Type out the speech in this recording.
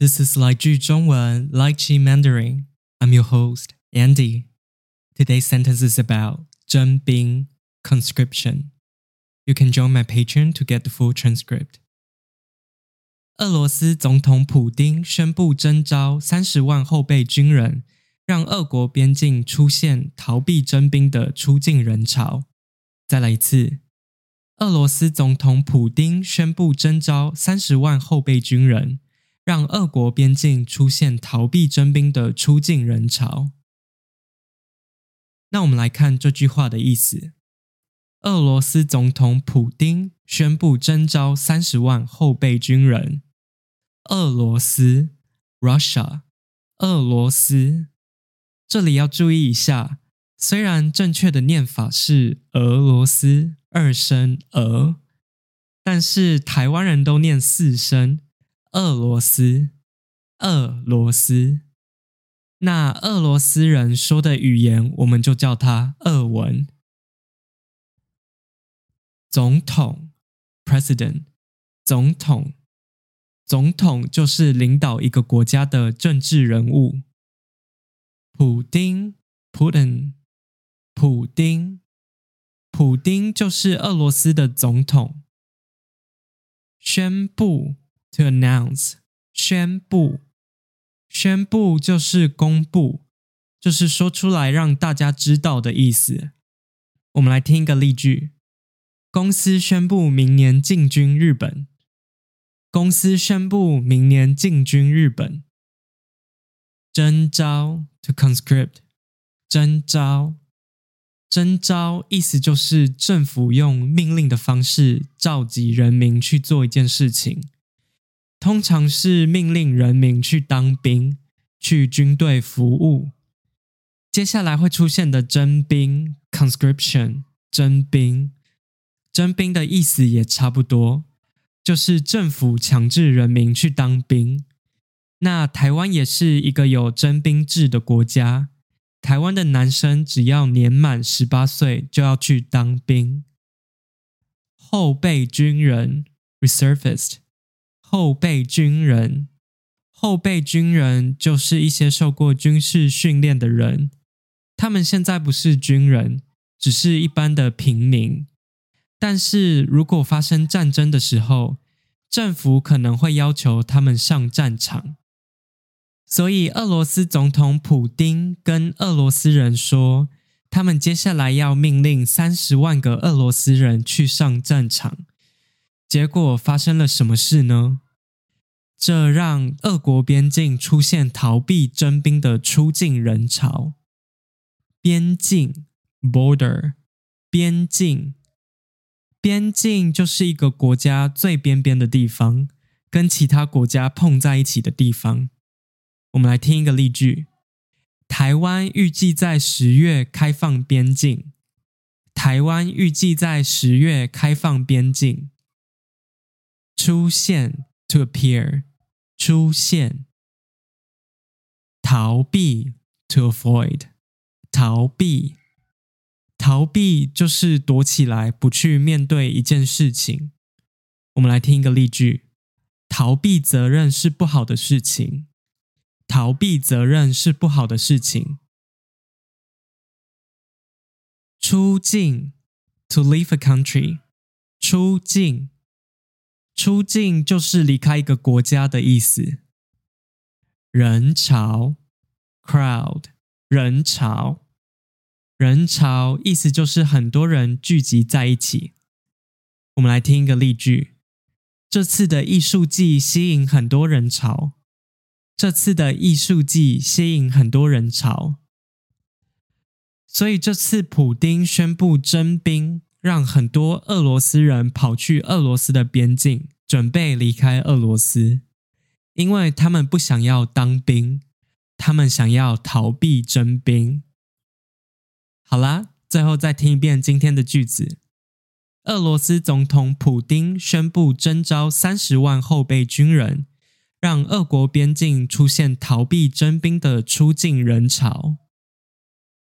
This is 来句中文 Like Chi Mandarin. I'm your host, Andy. Today's sentence is about 征兵 conscription. You can join my Patreon to get the full transcript. 俄罗斯总统普丁宣布征召三十万后备军人，让俄国边境出现逃避征兵的出境人潮。再来一次，俄罗斯总统普丁宣布征召三十万后备军人， 让俄国边境出现逃避征兵的出境人潮。那我们来看这句话的意思：俄罗斯总统普丁宣布征召三十万后备军人。俄罗斯 （Russia），俄罗斯。这里要注意一下，虽然正确的念法是俄罗斯二声俄，但是台湾人都念四声俄罗斯，俄罗斯。那俄罗斯人说的语言，我们就叫它俄文。总统 （President），总统。总统就是领导一个国家的政治人物。普丁 （Putin），普丁，普丁就是俄罗斯的总统。宣布 （to announce），宣布，宣布就是公布，就是说出来让大家知道的意思。我们来听一个例句：公司宣布明年进军日本。公司宣布明年进军日本。征召 to conscript，征召，征召意思就是政府用命令的方式召集人民去做一件事情，通常是命令人民去当兵，去军队服务。接下来会出现的征兵 conscription，征兵，征兵的意思也差不多。就是政府强制人民去当兵。那台湾也是一个有征兵制的国家。台湾的男生只要年满十八岁就要去当兵。后备军人 （reservist），后备军人，后备军人就是一些受过军事训练的人。他们现在不是军人，只是一般的平民。但是如果发生战争的时候，政府可能会要求他们上战场。所以，俄罗斯总统普丁跟俄罗斯人说，他们接下来要命令三十万个俄罗斯人去上战场。结果发生了什么事呢？这让俄国边境出现逃避征兵的出境人潮。边境 （border），边境。边境就是一个国家最边边的地方，跟其他国家碰在一起的地方。我们来听一个例句：台湾预计在十月开放边境。台湾预计在十月开放边境。出现 to appear，出现。逃避 to avoid，逃避。逃避就是躲起来，不去面对一件事情。我们来听一个例句：逃避责任是不好的事情。逃避责任是不好的事情。出境，to leave a country。出境，出境就是离开一个国家的意思。人潮，crowd，人潮。人潮意思就是很多人聚集在一起。我们来听一个例句：这次的艺术季吸引很多人潮。这次的艺术季吸引很多人潮。所以这次普丁宣布征兵，让很多俄罗斯人跑去俄罗斯的边境，准备离开俄罗斯，因为他们不想要当兵，他们想要逃避征兵。好啦，最后再听一遍今天的句子：俄罗斯总统普丁宣布征召三十万后备军人，让俄国边境出现逃避征兵的出境人潮。